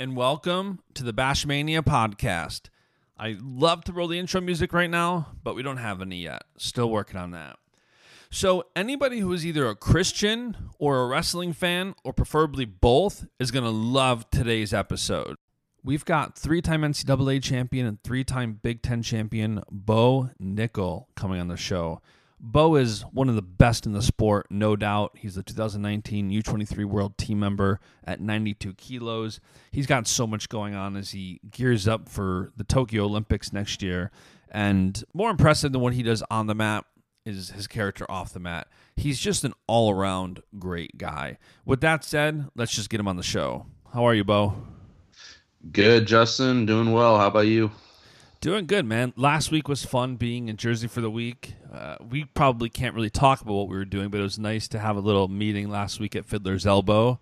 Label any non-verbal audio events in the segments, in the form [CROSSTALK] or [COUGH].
And welcome to the Bashmania podcast. I love to roll the intro music right now, but we don't have any yet. Still working on that. So, anybody who is either a Christian or a wrestling fan, or preferably both, is going to love today's episode. We've got three time NCAA champion and three time Big Ten champion Bo Nickal coming on the show. Bo is one of the best in the sport, no doubt. He's the 2019 U23 World Team member at 92 kilos. He's got so much going on as he gears up for the Tokyo Olympics next year. And more impressive than what he does on the mat is his character off the mat. He's just an all around great guy. With that said, let's just get him on the show. How are you, Bo? Good, Justin. Doing well. How about you? Doing good, man. Last week was fun being in Jersey for the week. Uh, we probably can't really talk about what we were doing, but it was nice to have a little meeting last week at Fiddler's Elbow,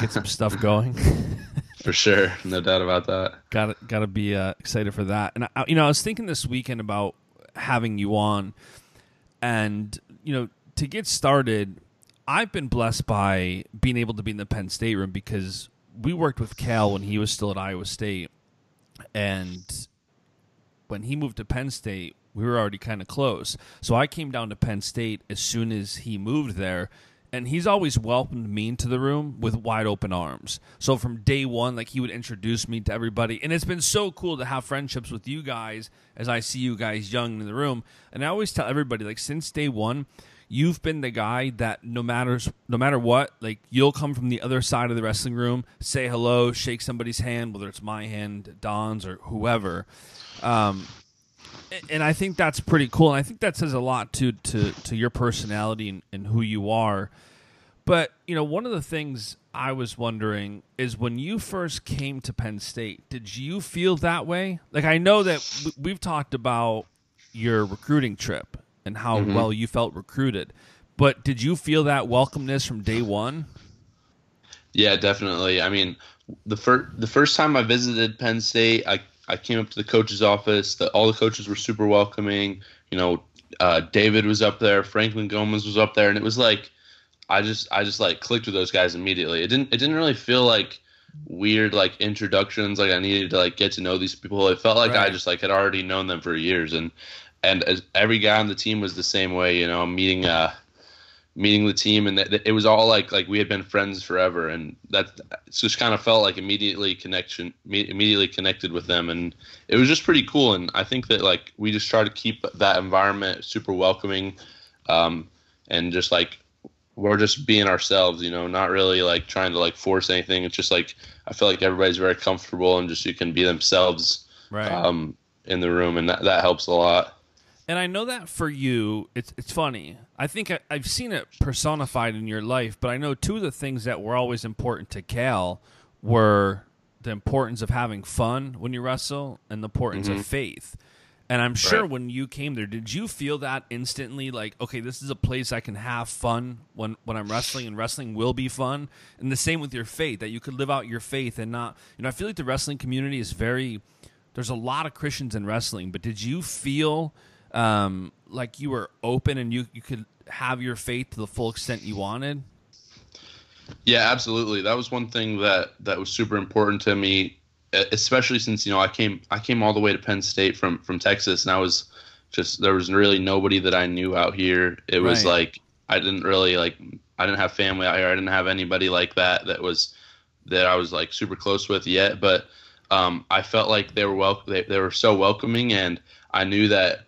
get some stuff going. [LAUGHS] For sure, no doubt about that. got to got to be uh, excited for that. And I, you know, I was thinking this weekend about having you on, and you know, to get started, I've been blessed by being able to be in the Penn State room because we worked with Cael when he was still at Iowa State, and when he moved to Penn State, we were already kind of close. So I came down to Penn State as soon as he moved there. And he's always welcomed me into the room with wide open arms. So from day one, like he would introduce me to everybody. And it's been so cool to have friendships with you guys as I see you guys young in the room. And I always tell everybody, like, since day one, you've been the guy that no matters no matter what, like you'll come from the other side of the wrestling room, say hello, shake somebody's hand, whether it's my hand, Don's, or whoever. Um, and I think that's pretty cool. And I think that says a lot to to to your personality and, and who you are. But you know, one of the things I was wondering is when you first came to Penn State, did you feel that way? Like I know that we've talked about your recruiting trip and how well you felt recruited, but did you feel that welcomeness from day one? Yeah, definitely. I mean, the first the first time I visited Penn State, I I came up to the coach's office. The, all the coaches were super welcoming. You know, uh, David was up there, Franklin Gomez was up there, and it was like I just I just like clicked with those guys immediately. It didn't it didn't really feel like weird like introductions like I needed to like get to know these people. It felt like I just like had already known them for years and and as every guy on the team was the same way, you know, meeting uh meeting the team and that it was all like like we had been friends forever and that just kind of felt like immediately connection me- immediately connected with them and it was just pretty cool and i think that like we just try to keep that environment super welcoming um, and just like we're just being ourselves you know not really like trying to like force anything it's just like i feel like everybody's very comfortable and just you can be themselves Right. um, in the room and that, that helps a lot And I know that for you, it's it's funny. I think I, I've seen it personified in your life, but I know two of the things that were always important to Cael were the importance of having fun when you wrestle and the importance of mm-hmm. faith. And I'm sure Right. when you came there, did you feel that instantly? Like, okay, this is a place I can have fun when when I'm wrestling, and wrestling will be fun. And the same with your faith, that you could live out your faith and not. You know, I feel like the wrestling community is very. There's a lot of Christians in wrestling, but did you feel um, like you were open and you you could have your faith to the full extent you wanted? Yeah, absolutely. That was one thing that that was super important to me, especially since you know I came I came all the way to Penn State from from Texas, and I was just there was really nobody that I knew out here. It was Right. like I didn't really like I didn't have family out here. I didn't have anybody like that that was that I was like super close with yet. But um, I felt like they were wel- they, they were so welcoming, and I knew that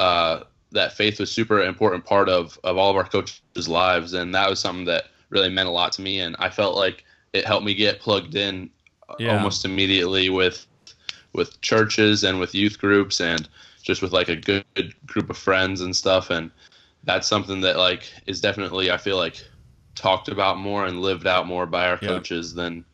uh, that faith was super important part of of all of our coaches' lives, and that was something that really meant a lot to me. And I felt like it helped me get plugged in uh, Yeah. almost immediately with with churches and with youth groups and just with like a good, good group of friends and stuff. And that's something that like is definitely I feel like talked about more and lived out more by our Yeah. coaches than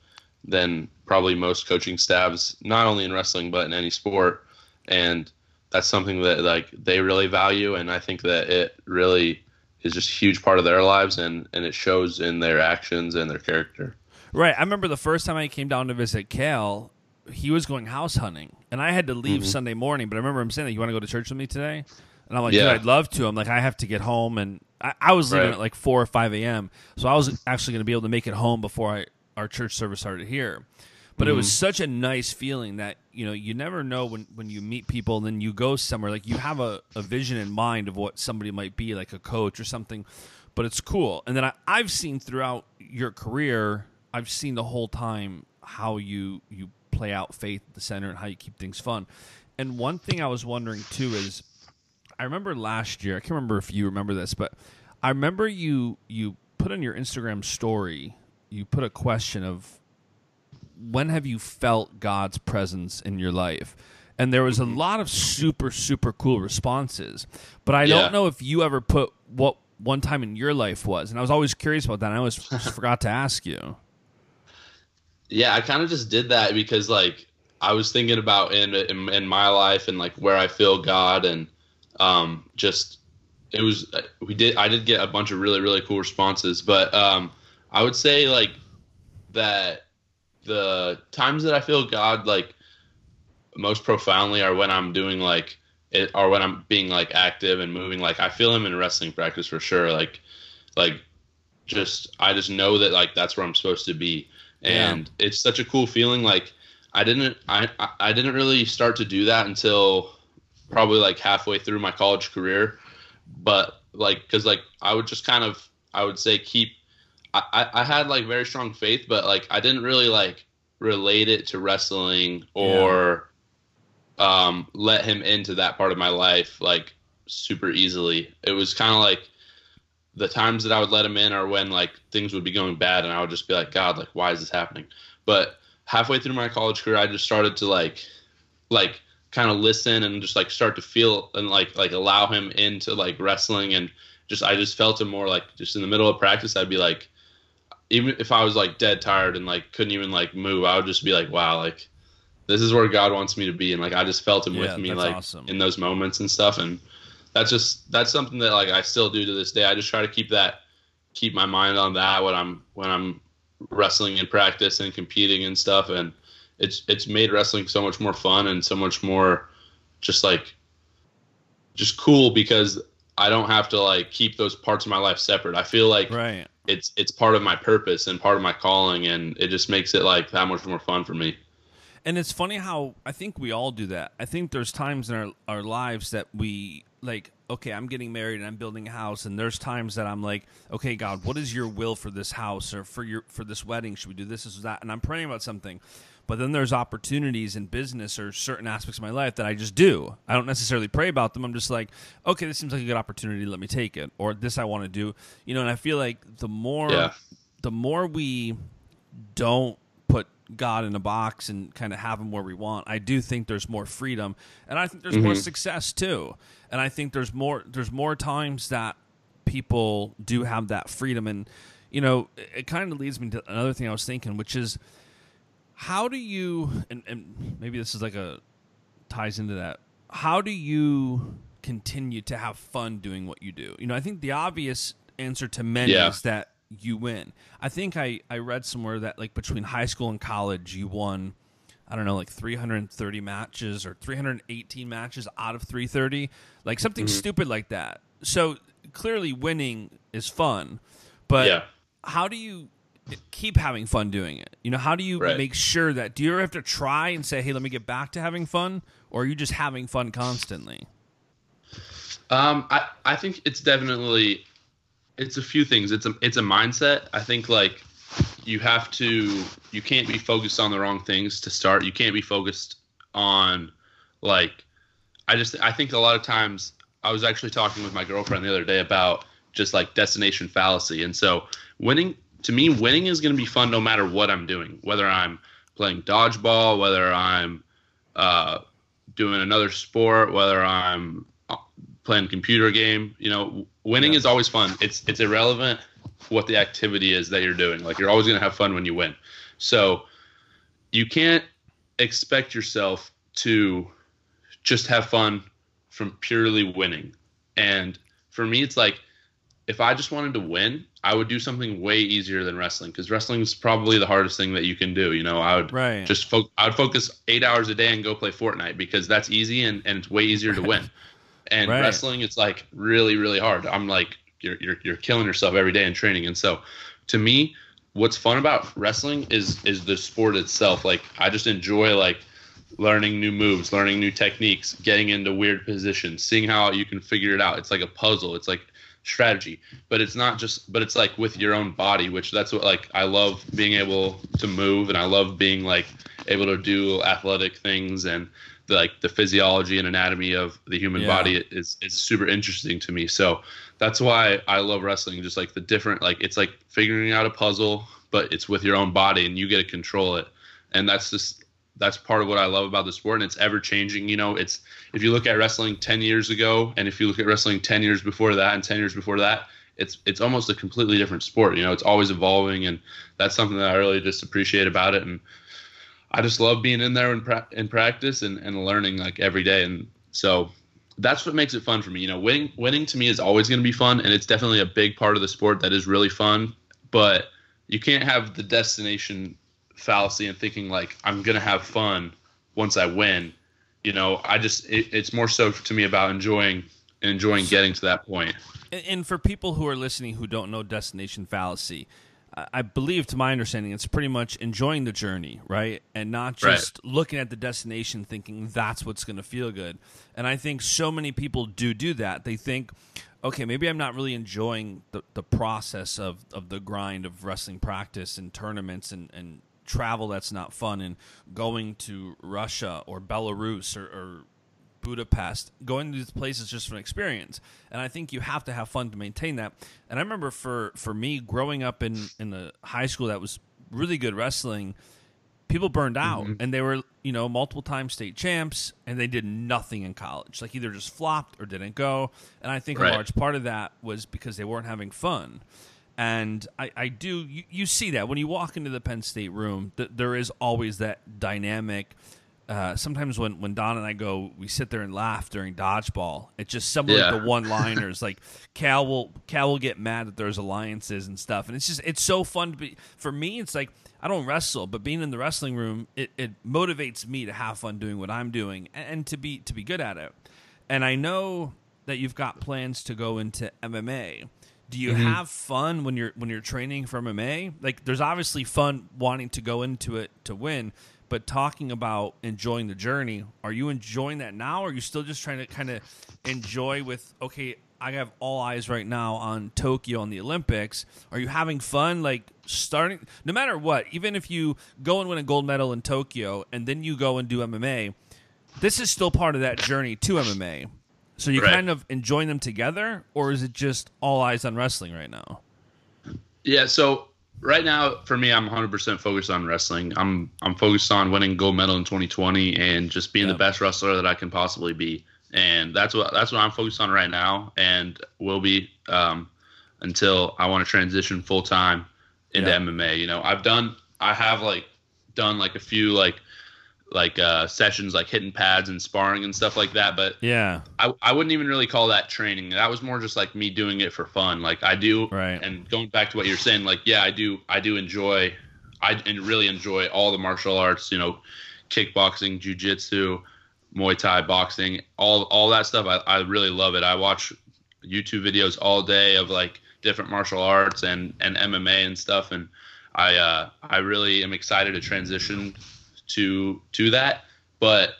than probably most coaching staffs, not only in wrestling but in any sport, and that's something that like they really value, and I think that it really is just a huge part of their lives, and and it shows in their actions and their character. Right. I remember the first time I came down to visit Cael, he was going house hunting, and I had to leave Mm-hmm. Sunday morning. But I remember him saying, that, "You want to go to church with me today?" And I'm like, Yeah. I'd love to." I'm like, "I have to get home," and I, I was leaving Right. at like four or five a.m. So I was actually going to be able to make it home before I, our church service started here. But it was Mm-hmm. such a nice feeling that you know you never know when when you meet people and then you go somewhere like you have a, a vision in mind of what somebody might be like a coach or something but it's cool and then I, i've seen throughout your career i've seen the whole time how you you play out faith at the center and how you keep things fun and one thing i was wondering too is i remember last year i can't remember if you remember this but i remember you you put on your instagram story you put a question of when have you felt God's presence in your life? And there was a lot of super, super cool responses. But I Yeah. don't know if you ever put what one time in your life was. And I was always curious about that. And I always [LAUGHS] forgot to ask you. Yeah, I kind of just did that because like I was thinking about in, in in my life and like where I feel God and um just it was we did I did get a bunch of really really cool responses, but um I would say like that the times that I feel God like most profoundly are when I'm doing like it or when I'm being like active and moving. Like I feel him in wrestling practice for sure. Like like just I just know that like that's where I'm supposed to be. And it's such a cool feeling. Like I didn't I I- I didn't really start to do that until probably like halfway through my college career. But like because like I would just kind of I would say keep I, I had like very strong faith but like I didn't really like relate it to wrestling or um let him into that part of my life like super easily. It was kind of like the times that I would let him in are when like things would be going bad and I would just be like god like why is this happening? But halfway through my college career I just started to like like kind of listen and just like start to feel and like like allow him into like wrestling and just I just felt him more like just in the middle of practice I'd be like even if I was like dead tired and like couldn't even like move I would just be like wow like this is where God wants me to be. And like I just felt him Yeah, with me like awesome. in those moments and stuff. And that's just that's something that like I still do to this day. I just try to keep that keep my mind on that when I'm when I'm wrestling in practice and competing and stuff. And it's it's made wrestling so much more fun and so much more just like just cool because I don't have to like keep those parts of my life separate. I feel like Right. it's it's part of my purpose and part of my calling and it just makes it like that much more fun for me. And it's funny how I think we all do that. I think there's times in our, our lives that we like, okay, I'm getting married and I'm building a house, and there's times that I'm like, okay, God, what is your will for this house or for your for this wedding? Should we do this, this, or that? And I'm praying about something. But then there's opportunities in business or certain aspects of my life that I just do. I don't necessarily pray about them. I'm just like, okay, this seems like a good opportunity. Let me take it. Or this I want to do. You know, and I feel like the more Yeah. the more we don't put God in a box and kind of have him where we want, I do think there's more freedom, and I think there's more mm-hmm. success too. And I think there's more there's more times that people do have that freedom, and you know, it, it kind of leads me to another thing I was thinking, which is how do you and, and maybe this is like a ties into that. How do you continue to have fun doing what you do? You know, I think the obvious answer to many Yeah. is that you win. I think I, I read somewhere that like between high school and college you won I don't know like 330 matches or 318 matches out of 330 like something Mm-hmm. stupid like that. So clearly winning is fun. But Yeah. how do you keep having fun doing it? You know, how do you Right. make sure that do you ever have to try and say, "Hey, let me get back to having fun," or are you just having fun constantly? Um, I, I think it's definitely it's a few things. It's a it's a mindset. I think like you have to you can't be focused on the wrong things to start. You can't be focused on like I just I think a lot of times I was actually talking with my girlfriend the other day about just like destination fallacy. And so winning to me winning is going to be fun no matter what I'm doing. Whether I'm playing dodgeball, whether I'm uh, doing another sport, whether I'm uh, playing computer game, you know, winning Yeah. is always fun. It's it's irrelevant what the activity is that you're doing. Like you're always going to have fun when you win. So you can't expect yourself to just have fun from purely winning. And for me, it's like if I just wanted to win, I would do something way easier than wrestling because wrestling is probably the hardest thing that you can do. You know, I would Right. just fo- I would focus eight hours a day and go play Fortnite because that's easy and, and it's way easier to win. [LAUGHS] And Right. wrestling, it's like really really hard. I'm like you're, you're you're killing yourself every day in training, and so to me, what's fun about wrestling is is the sport itself. Like I just enjoy like learning new moves, learning new techniques, getting into weird positions, seeing how you can figure it out. It's like a puzzle. It's like strategy, but it's not just but it's like with your own body, which that's what like I love being able to move and I love being like able to do athletic things and the, like the physiology and anatomy of the human Yeah. body is is super interesting to me. So that's why I love wrestling. Just like the different, like it's like figuring out a puzzle, but it's with your own body and you get to control it. And that's just that's part of what I love about the sport, and it's ever changing. You know, it's if you look at wrestling ten years ago, and if you look at wrestling ten years before that, and ten years before that, it's it's almost a completely different sport. You know, it's always evolving, and that's something that I really just appreciate about it. And I just love being in there in, pra- in practice and, and learning like every day. And so that's what makes it fun for me. You know, winning winning to me is always going to be fun, and it's definitely a big part of the sport that is really fun. But you can't have the destination fallacy and thinking like I'm going to have fun once I win. You know, I just it, it's more so to me about enjoying enjoying getting to that point. And, and for people who are listening who don't know destination fallacy, I, believe, to my understanding, it's pretty much enjoying the journey, right, and not Right. just looking at the destination thinking that's what's going to feel good. And I think so many people do do that. They think. Okay, maybe I'm not really enjoying the, the process of, of the grind of wrestling practice and tournaments and, and travel that's not fun and going to Russia or Belarus or, or Budapest, going to these places just for an experience. And I think you have to have fun to maintain that. And I remember for for me growing up in in the high school that was really good wrestling, people burned out Mm-hmm. and they were, you know, multiple time state champs and they did nothing in college. Like either just flopped or didn't go. And I think Right. a large part of that was because they weren't having fun. And I, I do, you, you see that when you walk into the Penn State room, th- there is always that dynamic. Uh, sometimes when, when Don and I go, we sit there and laugh during dodgeball. It's just some of Yeah. [LAUGHS] the one liners. like [LAUGHS] Cael will Cael will get mad that there's alliances and stuff, and it's just it's so fun to be. For me, it's like I don't wrestle, but being in the wrestling room, it, it motivates me to have fun doing what I'm doing and, and to be to be good at it. And I know that you've got plans to go into MMA. Do you mm-hmm. have fun when you're when you're training for MMA? Like, there's obviously fun wanting to go into it to win, but talking about enjoying the journey, are you enjoying that now? Or are you still just trying to kind of enjoy with okay? I have all eyes right now on Tokyo and the Olympics. Are you having fun? Like starting, no matter what, even if you go and win a gold medal in Tokyo and then you go and do MMA, this is still part of that journey to MMA. So you Right. kind of enjoying them together, or is it just all eyes on wrestling right now? Yeah, so right now for me, I'm 100% focused on wrestling. I'm I'm focused on winning gold medal in 2020 and just being Yeah. the best wrestler that I can possibly be. And that's what that's what I'm focused on right now, and will be um, until I want to transition full time into Yeah. MMA. You know, I've done I have like done like a few like like uh, sessions like hitting pads and sparring and stuff like that, but Yeah, I, I wouldn't even really call that training. That was more just like me doing it for fun. Like I do, Right. and going back to what you're saying, like yeah, I do, I do enjoy, I and really enjoy all the martial arts. You know, kickboxing, jujitsu, Muay Thai, boxing, all all that stuff. I, I really love it. I watch YouTube videos all day of like different martial arts and and MMA and stuff, and I uh, I really am excited to transition to to that. But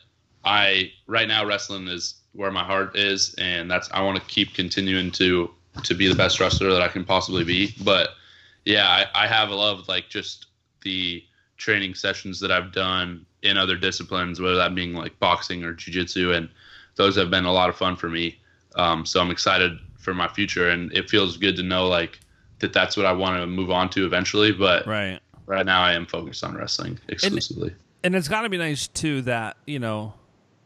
I right now wrestling is where my heart is, and that's I want to keep continuing to to be the best wrestler that I can possibly be. But yeah, I, I have loved like just the training sessions that I've done in other disciplines, whether that being like boxing or jujitsu, and those have been a lot of fun for me. Um, so I'm excited for my future, and it feels good to know like that that's what I want to move on to eventually. But right. right now, I am focused on wrestling exclusively. And it's got to be nice too that you know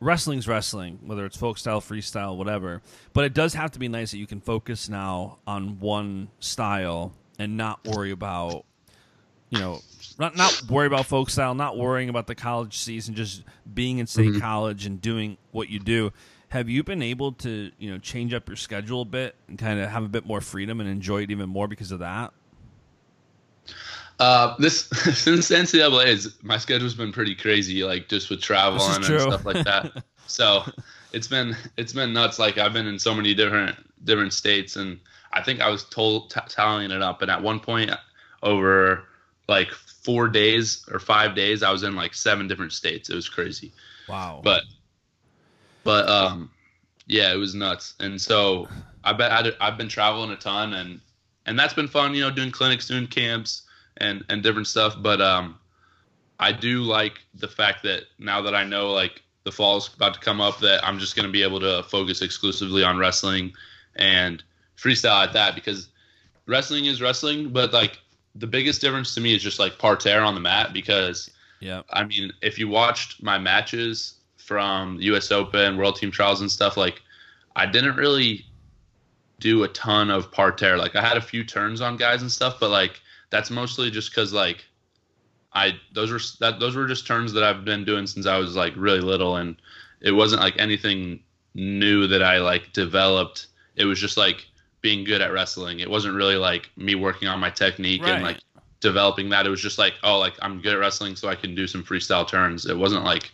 wrestling's wrestling, whether it's folk style, freestyle, whatever. But it does have to be nice that you can focus now on one style and not worry about you know, not not worry about folk style, not worrying about the college season, just being in state Mhm. college and doing what you do. Have you been able to, you know, change up your schedule a bit and kind of have a bit more freedom and enjoy it even more because of that? Uh, this [LAUGHS] since NCAA is my schedule's been pretty crazy, like just with traveling and stuff like that. [LAUGHS] so it's been it's been nuts. Like I've been in so many different different states, and I think I was told t- tallying it up, and at one point over like four days or five days, I was in like seven different states. It was crazy, Wow. but but um, yeah, it was nuts. And so I bet I'd, I've been traveling a ton, and and that's been fun. You know, doing clinics, doing camps, and and different stuff. But um, I do like the fact that now that I know like the fall is about to come up, that I'm just going to be able to focus exclusively on wrestling and freestyle at that because wrestling is wrestling, but like the biggest difference to me is just like parterre on the mat because yeah. I mean, if you watched my matches from U.S. Open, World Team Trials, and stuff, like I didn't really do a ton of parterre. Like I had a few turns on guys and stuff, but like that's mostly just because like I those were that those were just turns that I've been doing since I was like really little, and it wasn't like anything new that I like developed. It was just like being good at wrestling. It wasn't really like me working on my technique and like developing that. It was just like, oh, like I'm good at wrestling, so I can do some freestyle turns. It wasn't like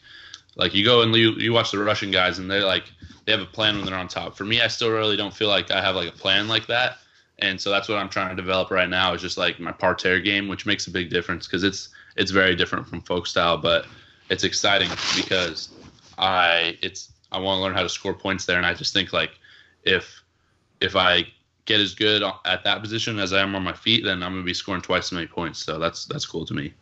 like you go and you, you watch the Russian guys and they're like they have a plan when they're on top. For me, I still really don't feel like I have like a plan like that. And so that's what I'm trying to develop right now is just like my parterre game, which makes a big difference because it's it's very different from folk style, but it's exciting because I it's I want to learn how to score points there, and I just think like if if I get as good at that position as I am on my feet, then I'm gonna be scoring twice as many points. So that's that's cool to me.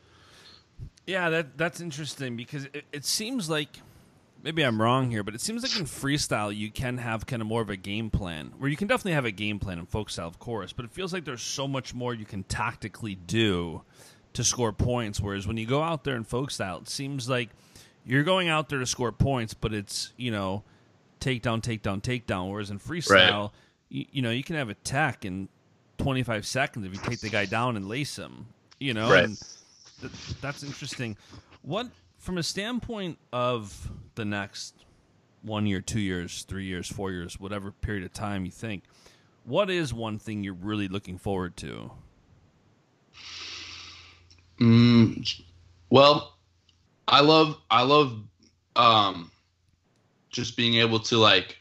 Yeah, that that's interesting because it, it seems like maybe I'm wrong here, but it seems like in freestyle you can have kind of more of a game plan where you can definitely have a game plan in folk style, of course, but it feels like there's so much more you can tactically do to score points. Whereas when you go out there in folk style, it seems like you're going out there to score points, but it's you know takedown, takedown, takedown. Whereas in freestyle, you, you know you can have a tech in 25 seconds if you take the guy down and lace him. You know, Right. and th- that's interesting. What, from a standpoint of the next one year, two years, three years, four years, whatever period of time you think, what is one thing you're really looking forward to? Mm, well, I love I love um, just being able to like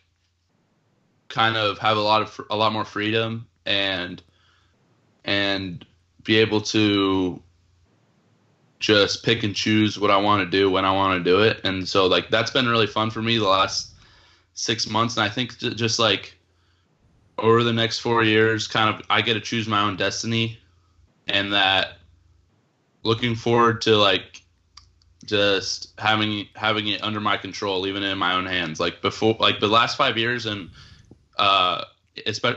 kind of have a lot of a lot more freedom and and be able to just pick and choose what I want to do when I want to do it. And so like that's been really fun for me the last 6 months and I think just like over the next 4 years kind of I get to choose my own destiny and that looking forward to like just having having it under my control, leaving it in my own hands. Like before, like the last five years, and uh,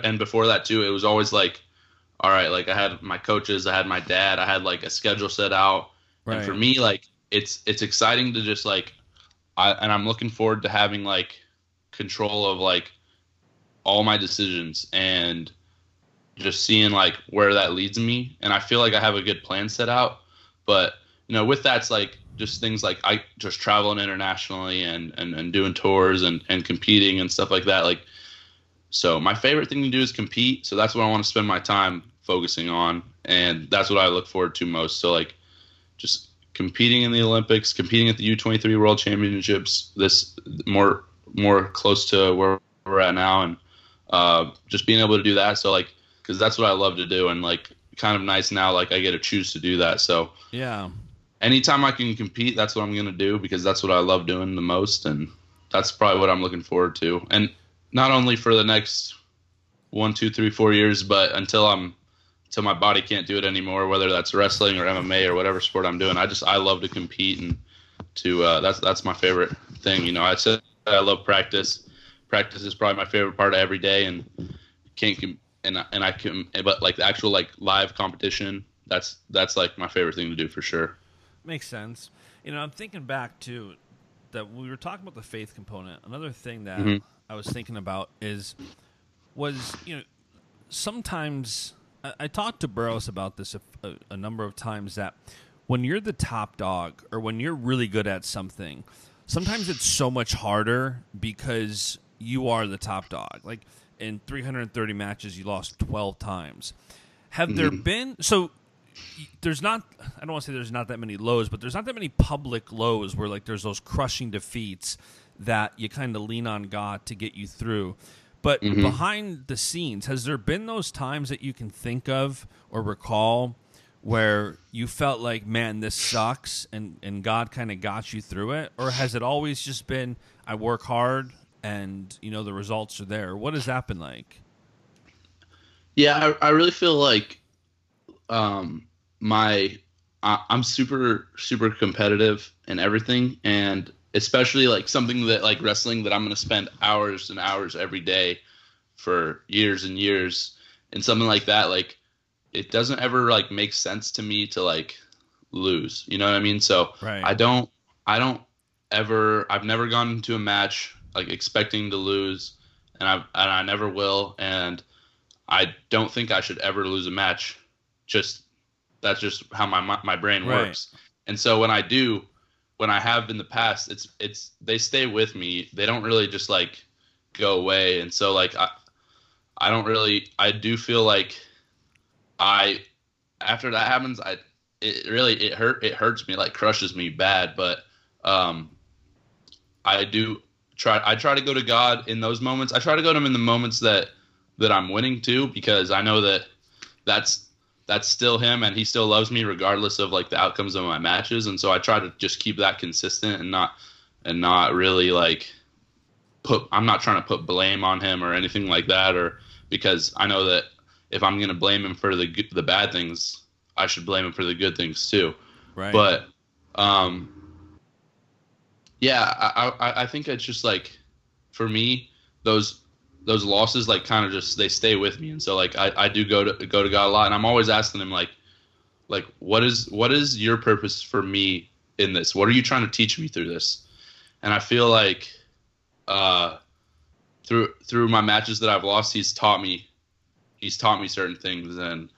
and before that too, it was always like, all right, like I had my coaches, I had my dad, I had like a schedule set out, and for me, like it's it's exciting to just like, I and I'm looking forward to having like control of like all my decisions and just seeing like where that leads me. And i feel like i have a good plan set out but you know with that's like just things like i just traveling internationally and and, and doing tours and and competing and stuff like that like so my favorite thing to do is compete. So that's what i want to spend my time focusing on and that's what i look forward to most. So like just competing in the olympics competing at the u23 world championships this more more close to where we're at now and uh, just being able to do that so like because that's what i love to do and like kind of nice now like i get to choose to do that so Yeah. anytime I can compete, that's what I'm gonna do because that's what I love doing the most, and that's probably what I'm looking forward to. And not only for the next one, two, three, four years, but until I'm until my body can't do it anymore, whether that's wrestling or MMA or whatever sport I'm doing. I just I love to compete and to uh, that's that's my favorite thing. You know, I said I love practice. Practice is probably my favorite part of every day, and can't com- and I- and I can but like the actual like live competition. That's that's like my favorite thing to do for sure. Makes sense. You know, I'm thinking back to that we were talking about the faith component. Another thing that Mhm. I was thinking about is was you know sometimes I, I talked to Burroughs about this a, a, a number of times that when you're the top dog or when you're really good at something, sometimes it's so much harder because you are the top dog. Like in 330 matches, you lost 12 times. Have there mm-hmm. been so? There's not. I don't want to say there's not that many lows, but there's not that many public lows where like there's those crushing defeats that you kind of lean on God to get you through. But behind the scenes, has there been those times that you can think of or recall where you felt like, man, this sucks, and and God kind of got you through it, or has it always just been I work hard and you know the results are there? What has that been like? Yeah, I, I really feel like um, my I, I'm super super competitive in everything, and especially like something that like wrestling that I'm gonna spend hours and hours every day for years and years, and something like that. Like it doesn't ever like make sense to me to like lose. You know what I mean? So Right. I don't I don't ever I've never gone into a match like expecting to lose, and I and I never will, and I don't think I should ever lose a match. Just that's just how my my, my brain Right. works. And so when I do, when I have in the past, it's it's they stay with me. They don't really just like go away. And so like I I don't really I do feel like I after that happens, I it really it hurt it hurts me like crushes me bad, but um I do try I try to go to God in those moments. I try to go to him in the moments that that I'm winning too because I know that that's that's still him and he still loves me regardless of like the outcomes of my matches and so I try to just keep that consistent and not and not really like put I'm not trying to put blame on him or anything like that or because I know that if I'm going to blame him for the the bad things I should blame him for the good things too Right. but um yeah I, I i think it's just like for me those those losses like kind of just they stay with me. And so like i i do go to go to god a lot and i'm always asking him like like what is what is your purpose for me in this? What are you trying to teach me through this? And i feel like uh through through my matches that i've lost he's taught me he's taught me certain things. And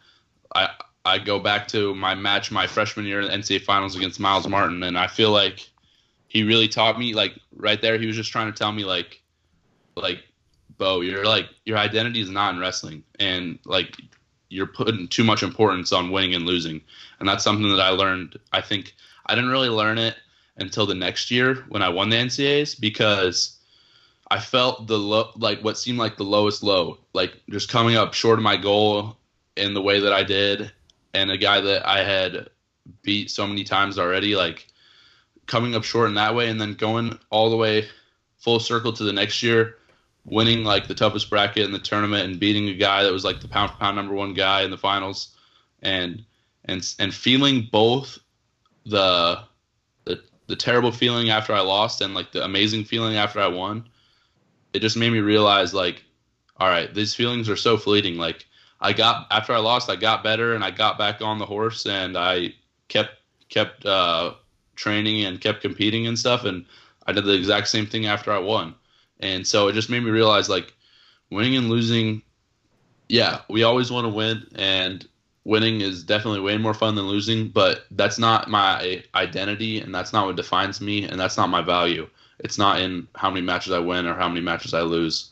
i I go back to my match my freshman year in the NCAA finals against Myles Martin, and I feel like he really taught me like right there. He was just trying to tell me like, like, Bo, you're like your identity is not in wrestling, and like you're putting too much importance on winning and losing, and that's something that I learned. I think I didn't really learn it until the next year when I won the NCAAs because I felt the low, like what seemed like the lowest low, like just coming up short of my goal in the way that I did, and a guy that I had beat so many times already, like coming up short in that way, and then going all the way full circle to the next year, winning like the toughest bracket in the tournament and beating a guy that was like the pound for pound number one guy in the finals, and and and feeling both the the the terrible feeling after I lost and like the amazing feeling after I won. It just made me realize like, all right, these feelings are so fleeting. Like I got after I lost, I got better and I got back on the horse and I kept kept uh, training and kept competing and stuff. And I did the exact same thing after I won. And so it just made me realize like winning and losing, yeah, we always want to win and winning is definitely way more fun than losing, but that's not my identity and that's not what defines me and that's not my value. It's not in how many matches I win or how many matches I lose.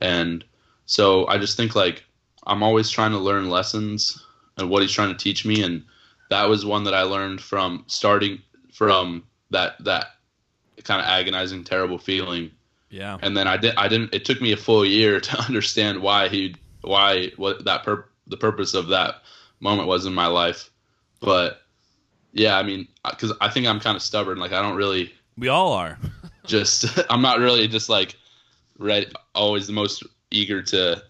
And so I just think like I'm always trying to learn lessons and what he's trying to teach me and that was one that I learned from starting from that that kind of agonizing terrible feeling yeah. and then I did I didn't it took me a full year [LAUGHS] to understand why he why what that pur- the purpose of that moment was in my life but yeah I mean cuz I think I'm kind of stubborn like I don't really We all are. [LAUGHS] just [LAUGHS] I'm not really just like ready always the most eager to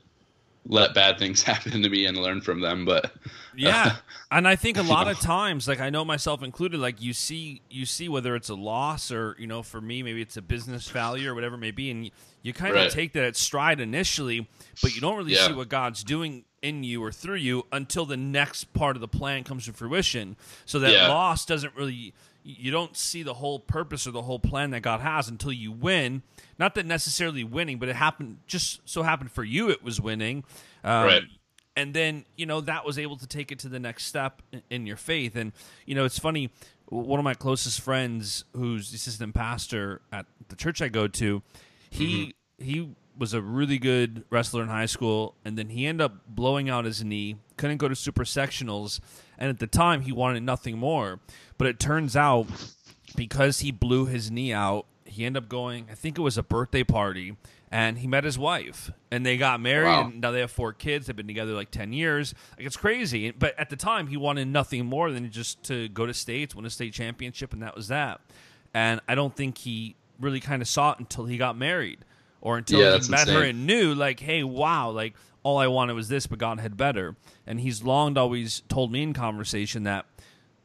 let bad things [LAUGHS] happen to me and learn from them but uh, Yeah. [LAUGHS] And I think a [LAUGHS] lot of times, like I know myself included, like you see you see whether it's a loss or, you know, for me maybe it's a business failure or whatever it may be, and you, you kind Right. of take that at stride initially, but you don't really Yeah. see what God's doing in you or through you until the next part of the plan comes to fruition. So that Yeah. loss doesn't really you don't see the whole purpose or the whole plan that God has until you win. Not that necessarily winning, but it happened just so happened for you it was winning. Um, Right. and then you know that was able to take it to the next step in your faith and you know it's funny one of my closest friends who's the assistant pastor at the church i go to he mm-hmm. he was a really good wrestler in high school and then he ended up blowing out his knee couldn't go to super sectionals and at the time he wanted nothing more but it turns out because he blew his knee out he ended up going i think it was a birthday party and he met his wife and they got married wow. and now they have four kids they've been together like 10 years like it's crazy but at the time he wanted nothing more than just to go to states win a state championship and that was that and i don't think he really kind of saw it until he got married or until yeah, he met insane. her and knew like hey wow like all i wanted was this but god had better and he's long always told me in conversation that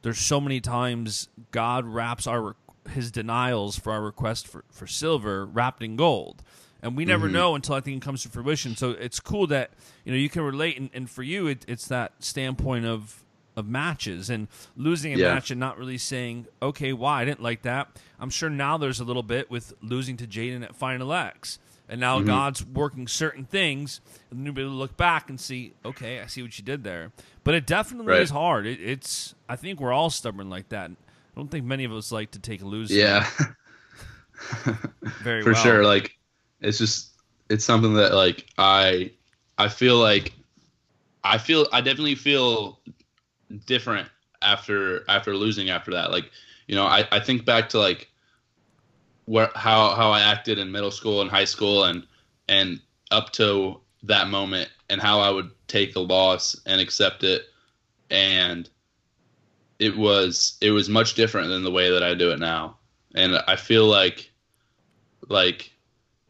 there's so many times god wraps our his denials for our request for, for silver wrapped in gold and we never mm-hmm. know until I think it comes to fruition. So it's cool that you know you can relate, and, and for you, it, it's that standpoint of of matches and losing a yeah. match and not really saying, okay, why I didn't like that. I'm sure now there's a little bit with losing to J'den at Final X. And now mm-hmm. God's working certain things, and you'll be able to look back and see, okay, I see what you did there. But it definitely right. is hard. It, it's, I think we're all stubborn like that. I don't think many of us like to take a. Yeah, [LAUGHS] very for well. sure. Like it's just it's something that like I I feel like I feel I definitely feel different after after losing after that. Like, you know, I, I think back to like where how how I acted in middle school and high school and and up to that moment and how I would take a loss and accept it and it was it was much different than the way that I do it now. And I feel like like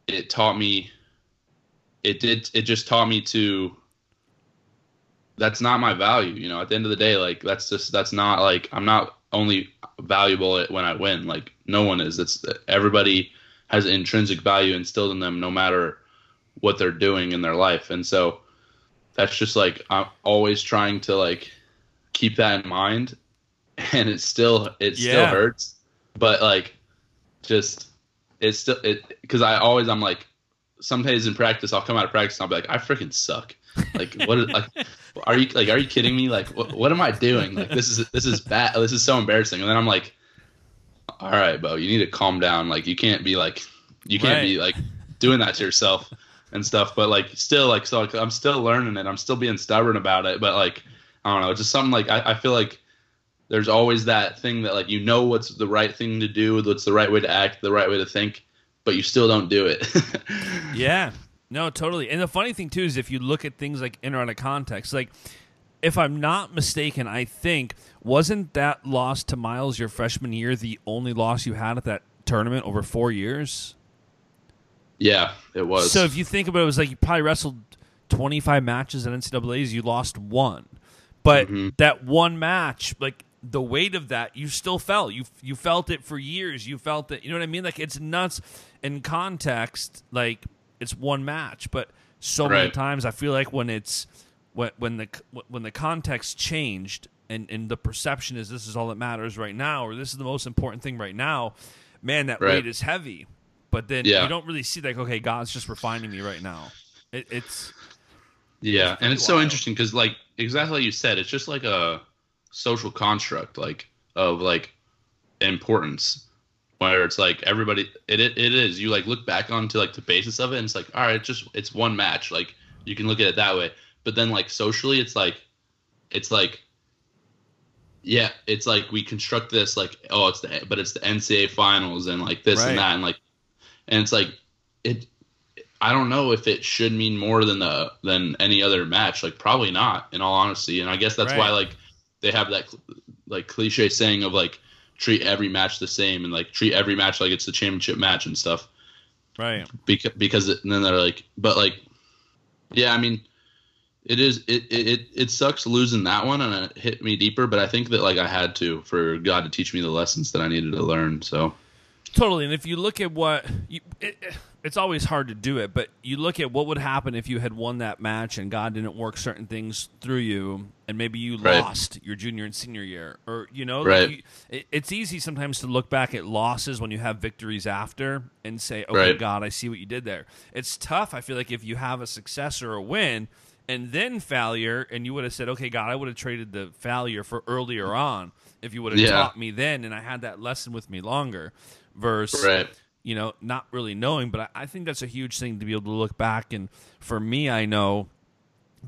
it taught me it did it just taught me to that's not my value you know at the end of the day like that's just that's not like i'm not only valuable when i win like no one is. It's everybody has intrinsic value instilled in them no matter what they're doing in their life. And so that's just like i'm always trying to like keep that in mind [LAUGHS] and it still it yeah. still hurts but like just it's still it because I always I'm like some days in practice I'll come out of practice and I'll be like I freaking suck. Like what? Is, like are you like are you kidding me? Like what, what am I doing? Like this is this is bad. This is so embarrassing. And then I'm like, all right, Bo, you need to calm down. Like you can't be like you can't right. be like doing that to yourself and stuff. But like still like so like, I'm still learning it. I'm still being stubborn about it. But like I don't know, just something like I, I feel like there's always that thing that like you know what's the right thing to do, what's the right way to act, the right way to think, but you still don't do it. [LAUGHS] yeah. No, totally. And the funny thing too is if you look at things like in or out of context, like if I'm not mistaken, I think wasn't that loss to Myles your freshman year the only loss you had at that tournament over four years? Yeah, it was. So if you think about it, it was like you probably wrestled 25 matches at NCAA's, you lost one. But mm-hmm. that one match, like the weight of that you still felt you you felt it for years you felt it you know what i mean like it's nuts in context like it's one match but so right. many times i feel like when it's when when the when the context changed and and the perception is this is all that matters right now or this is the most important thing right now man that right. weight is heavy but then yeah. you don't really see like okay god's just refining me right now it, it's yeah it's and it's wild. so interesting because like exactly like you said it's just like a social construct like of like importance where it's like everybody it, it, it is. You like look back onto like the basis of it and it's like all right just it's one match. Like you can look at it that way. But then like socially it's like it's like yeah it's like we construct this like oh it's the but it's the ncaa finals and like this right. and that and like and it's like it i don't know if it should mean more than the than any other match. Like probably not in all honesty. And i guess that's right. why like they have that like cliche saying of like treat every match the same and like treat every match like it's the championship match and stuff. Right. Because because it, and then they're like, but like, yeah, I mean, it is it it it sucks losing that one and it hit me deeper, but I think that like I had to for God to teach me the lessons that I needed to learn. So. Totally, and if you look at what you, it, it's always hard to do it, but you look at what would happen if you had won that match and God didn't work certain things through you, and maybe you right. lost your junior and senior year, or you know, right. Like you, it, it's easy sometimes to look back at losses when you have victories after and say, "Okay, right. God, I see what you did there." It's tough. I feel like if you have a success or a win, and then failure, and you would have said, "Okay, God, I would have traded the failure for earlier on if you would have Yeah. taught me then, and I had that lesson with me longer." Versus, Right. You know, not really knowing. But I, I think that's a huge thing to be able to look back. And for me, I know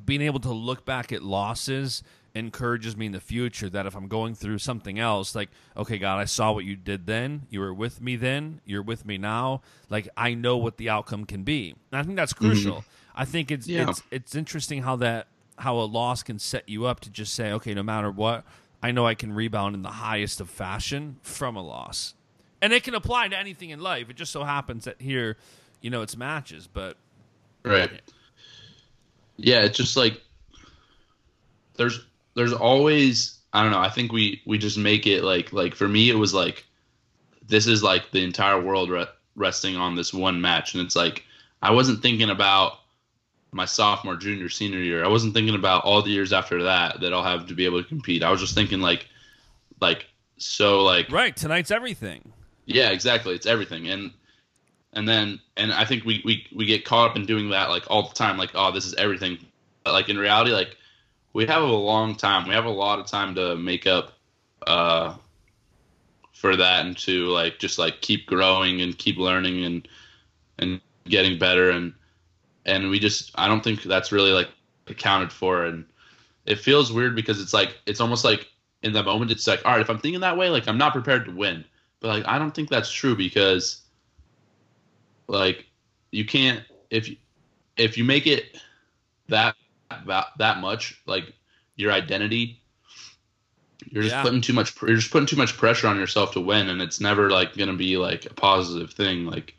being able to look back at losses encourages me in the future that if I'm going through something else, like, okay, God, I saw what you did then. You were with me then. You're with me now. Like, I know what the outcome can be. And I think that's mm-hmm. crucial. I think it's Yeah. it's it's interesting how that how a loss can set you up to just say, okay, no matter what, I know I can rebound in the highest of fashion from a loss. And it can apply to anything in life. It just so happens that here, you know, it's matches, but Right. Yeah, it's just like there's there's always I don't know, I think we we just make it like like for me it was like this is like the entire world re- resting on this one match and it's like I wasn't thinking about my sophomore, junior, senior year. I wasn't thinking about all the years after that that I'll have to be able to compete. I was just thinking like like so like right, tonight's everything. Yeah, exactly. It's everything. And and then and I think we, we we get caught up in doing that like all the time, like, oh, this is everything. But like in reality, like we have a long time. We have a lot of time to make up uh for that and to like just like keep growing and keep learning and and getting better and and we just I don't think that's really like accounted for and it feels weird because it's like it's almost like in that moment it's like all right if I'm thinking that way like I'm not prepared to win but like I don't think that's true because like you can't if you if you make it that that, that much like your identity you're just Yeah. putting too much you're just putting too much pressure on yourself to win and it's never like going to be like a positive thing like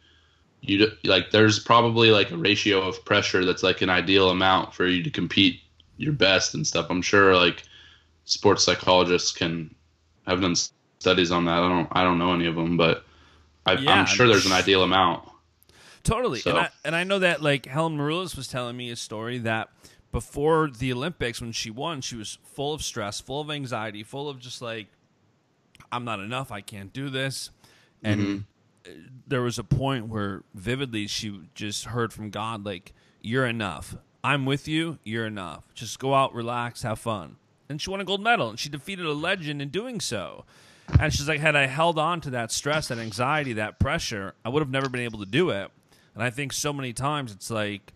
you like there's probably like a ratio of pressure that's like an ideal amount for you to compete your best and stuff i'm sure like sports psychologists can have done studies on that i don't i don't know any of them but I, Yeah, i'm sure there's an ideal amount Totally. So- And I and I know that like Helen Maroulis was telling me a story that before the Olympics when she won, she was full of stress, full of anxiety, full of just like I'm not enough, I can't do this. And uh, there was a point where vividly she just heard from God like you're enough. I'm with you, you're enough. Just go out, relax, have fun. And she won a gold medal and she defeated a legend in doing so. And she's like, had I held on to that stress, that anxiety, that pressure, I would have never been able to do it. And I think so many times it's like,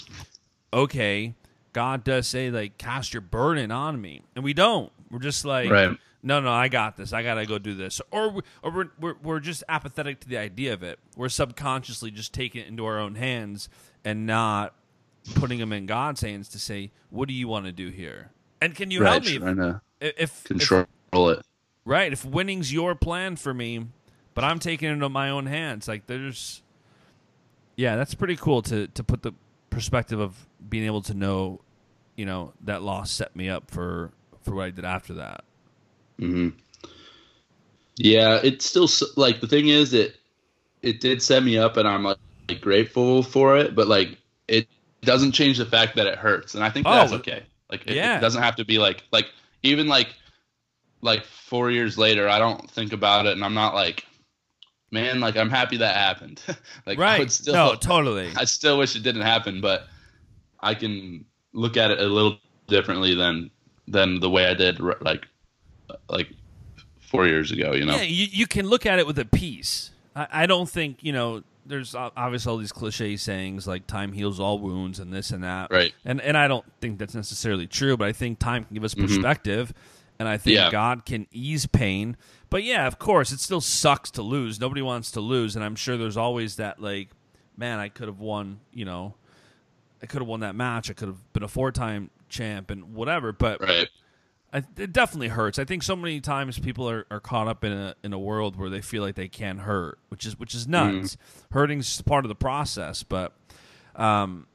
okay, God does say like cast your burden on me, and we don't. We're just like, Right. no, no, I got this. I gotta go do this, or we- or we're, we're we're just apathetic to the idea of it. We're subconsciously just taking it into our own hands and not putting them in God's hands to say, what do you want to do here? And can you help right me trying to if, if, if control it Right. If winning's your plan for me, but I'm taking it into my own hands, like there's Yeah, that's pretty cool to to put the perspective of being able to know, you know, that loss set me up for for what I did after that. hmm Yeah, it's still like the thing is it it did set me up, and I'm like, like, grateful for it. But like, it doesn't change the fact that it hurts, and I think that's Oh, okay. Like, it, yeah. it doesn't have to be like like even like like four years later, I don't think about it, and I'm not like, man, like I'm happy that happened. [LAUGHS] like, I right. would still, no, totally. I still wish it didn't happen, but I can look at it a little differently than than the way I did like like four years ago. You know, Yeah, you, you can look at it with a peace. I, I don't think, you know, there's obviously all these cliche sayings like time heals all wounds and this and that. Right. And and I don't think that's necessarily true, but I think time can give us mm-hmm. perspective and I think. Yeah. God can ease pain. But yeah, of course, it still sucks to lose. Nobody wants to lose, and I'm sure there's always that like, man, I could have won, you know, I could have won that match. I could have been a four-time champ and whatever, but right? I, it definitely hurts. I think so many times people are, are caught up in a in a world where they feel like they can't hurt, which is which is nuts. Hurting's just part of the process, but um,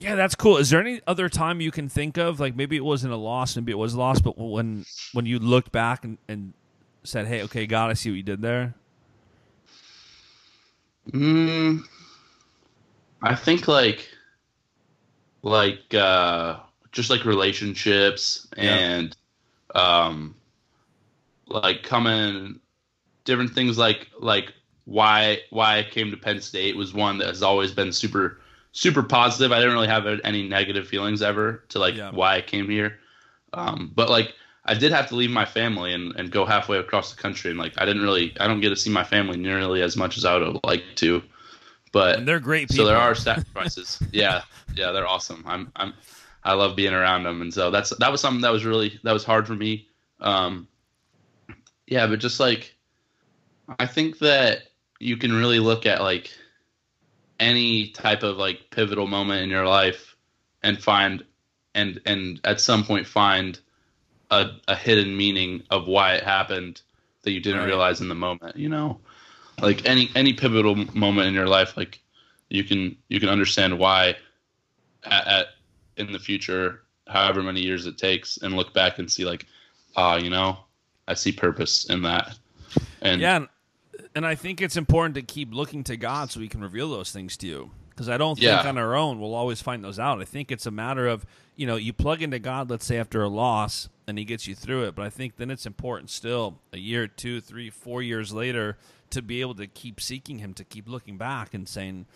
yeah, that's cool. Is there any other time you can think of, like maybe it wasn't a loss, maybe it was a loss, but when when you looked back and, and said, "Hey, okay, God, I see what you did there." Mm, I think like like uh just like relationships Yeah. and um like coming different things like like why why I came to Penn State was one that has always been super super positive. I didn't really have any negative feelings ever to like Yeah. why I came here. Um, but like I did have to leave my family and, and go halfway across the country, and like I didn't really I don't get to see my family nearly as much as I would have liked to. But And they're great people. so there are sacrifices. [LAUGHS] yeah, yeah, they're awesome. I'm I'm I love being around them, and so that's that was something that was really that was hard for me. Um, yeah, but just like I think that you can really look at like any type of like pivotal moment in your life and find and and at some point find a, a hidden meaning of why it happened that you didn't Right. realize in the moment you know like any any pivotal moment in your life like you can you can understand why at, at in the future however many years it takes and look back and see like ah you know i see purpose in that and Yeah, and, I think it's important to keep looking to God so He can reveal those things to you. Because I don't think Yeah. on our own we'll always find those out. I think it's a matter of you know you plug into God, let's say after a loss, and He gets you through it. But I think then it's important still a year, two, three, four years later to be able to keep seeking Him, to keep looking back and saying,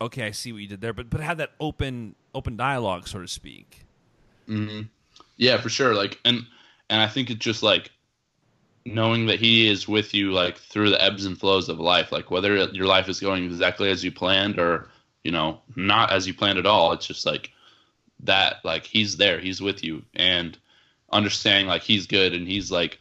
"Okay, I see what you did there," but but have that open open dialogue, so to speak. Mm-hmm. Yeah, for sure. Like, and and I think it's just like knowing that he is with you, like through the ebbs and flows of life. Like whether your life is going exactly as you planned or you know not as you planned at all. It's just like that. Like he's there. He's with you, and understanding like he's good and he's like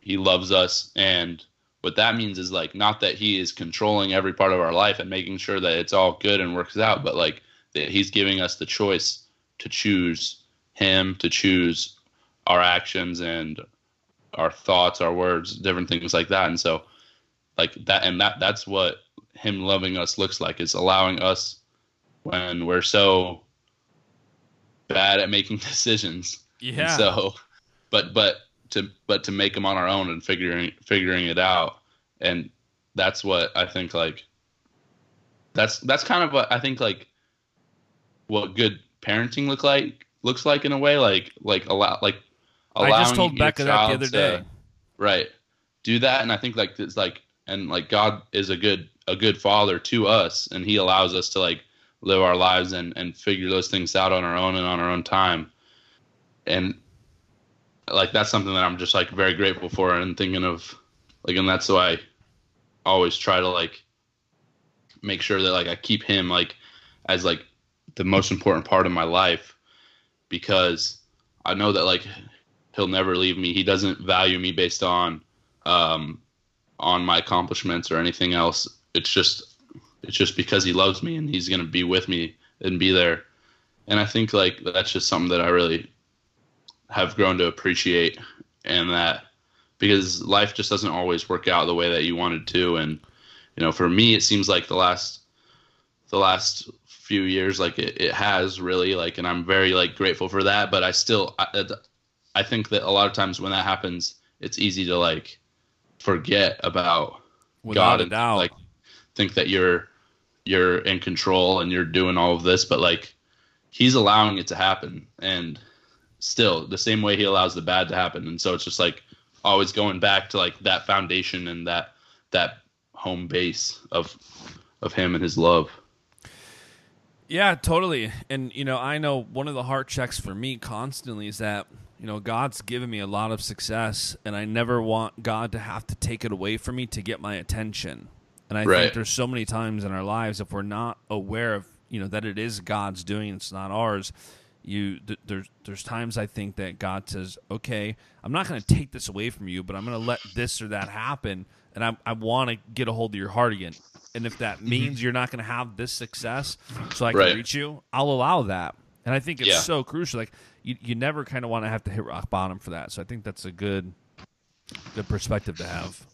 he loves us and what that means is like not that he is controlling every part of our life and making sure that it's all good and works out but like that he's giving us the choice to choose him to choose our actions and our thoughts our words different things like that and so like that and that that's what him loving us looks like is allowing us when we're so bad at making [LAUGHS] decisions Yeah. and so, but but to but to make them on our own and figuring figuring it out, and that's what I think like. That's that's kind of what I think like. What good parenting look like looks like in a way like like a lot like I just told Becca that the other to- day. right. Do that and i think like it's like and like god is a good a good father to us and he allows us to like live our lives and and figure those things out on our own and on our own time. And like that's something that i'm just like very grateful for and thinking of. Like and that's why i always try to like make sure that like i keep him like as like the most important part of my life because i know that like he'll never leave me. He doesn't value me based on um on my accomplishments or anything else. It's just it's just because he loves me and he's to be with me and be there. And i think like that's just something that i really have grown to appreciate and that because life just doesn't always work out the way that you wanted to. And you know for me it seems like the last the last few years like it, it has really like and i'm very like grateful for that. But i still I, I think that a lot of times when that happens it's easy to like forget about Without god and doubt. like think that you're you're in control and you're doing all of this but like he's allowing it to happen and still the same way he allows the bad to happen and so it's just like always going back to like that foundation and that that home base of of him and his love Yeah, totally. And you know, I know one of the heart checks for me constantly is that you know God's given me a lot of success, and I never want God to have to take it away from me to get my attention. And I Right. think there's so many times in our lives if we're not aware of you know that it is God's doing, it's not ours. You th- there's there's times I think that God says, okay, I'm not going to take this away from you, but I'm going to let this or that happen, and I I want to get a hold of your heart again. And if that mm-hmm. means you're not going to have this success, so I can Right. reach you, I'll allow that. And I think it's Yeah. so crucial. Like you, you never kind of want to have to hit rock bottom for that. So I think that's a good, good perspective to have.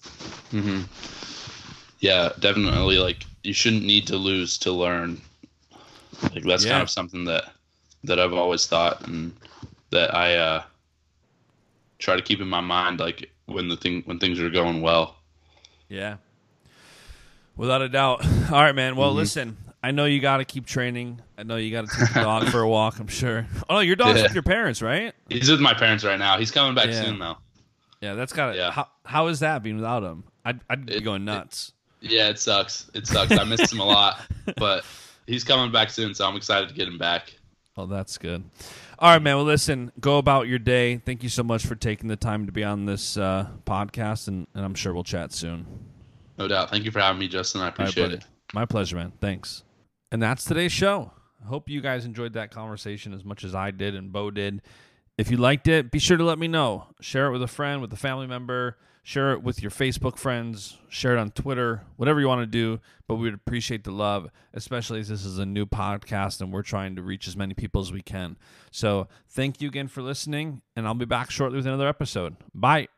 yeah definitely like you shouldn't need to lose to learn like that's Yeah. kind of something that that i've always thought and that i uh try to keep in my mind like when the thing when things are going well Yeah, without a doubt. [LAUGHS] All right, man. Well, Mm-hmm. listen. I know you got to keep training. I know you got to take the dog for a [LAUGHS] walk. I'm sure. Oh, no, your dog's Yeah. with your parents, right? he's with my parents right now he's coming back Yeah. soon though Yeah, that's got to. Yeah. How, how is that being without him? I'd, I'd be It- going nuts. yeah it sucks it sucks i missed him a lot [LAUGHS] but he's coming back soon, so I'm excited to get him back. Oh, that's good. All right, man. Well, listen, go about your day. Thank you so much for taking the time to be on this uh, podcast, and, and I'm sure we'll chat soon. No doubt. Thank you for having me, Justin. I appreciate right, it. My pleasure, man. Thanks. And that's today's show. I hope you guys enjoyed that conversation as much as I did and Bo did. If you liked it, be sure to let me know. Share it with a friend, with a family member. Share it with your Facebook friends. Share it on Twitter, whatever you want to do. But we would appreciate the love, especially as this is a new podcast and we're trying to reach as many people as we can. So thank you again for listening, and I'll be back shortly with another episode. Bye.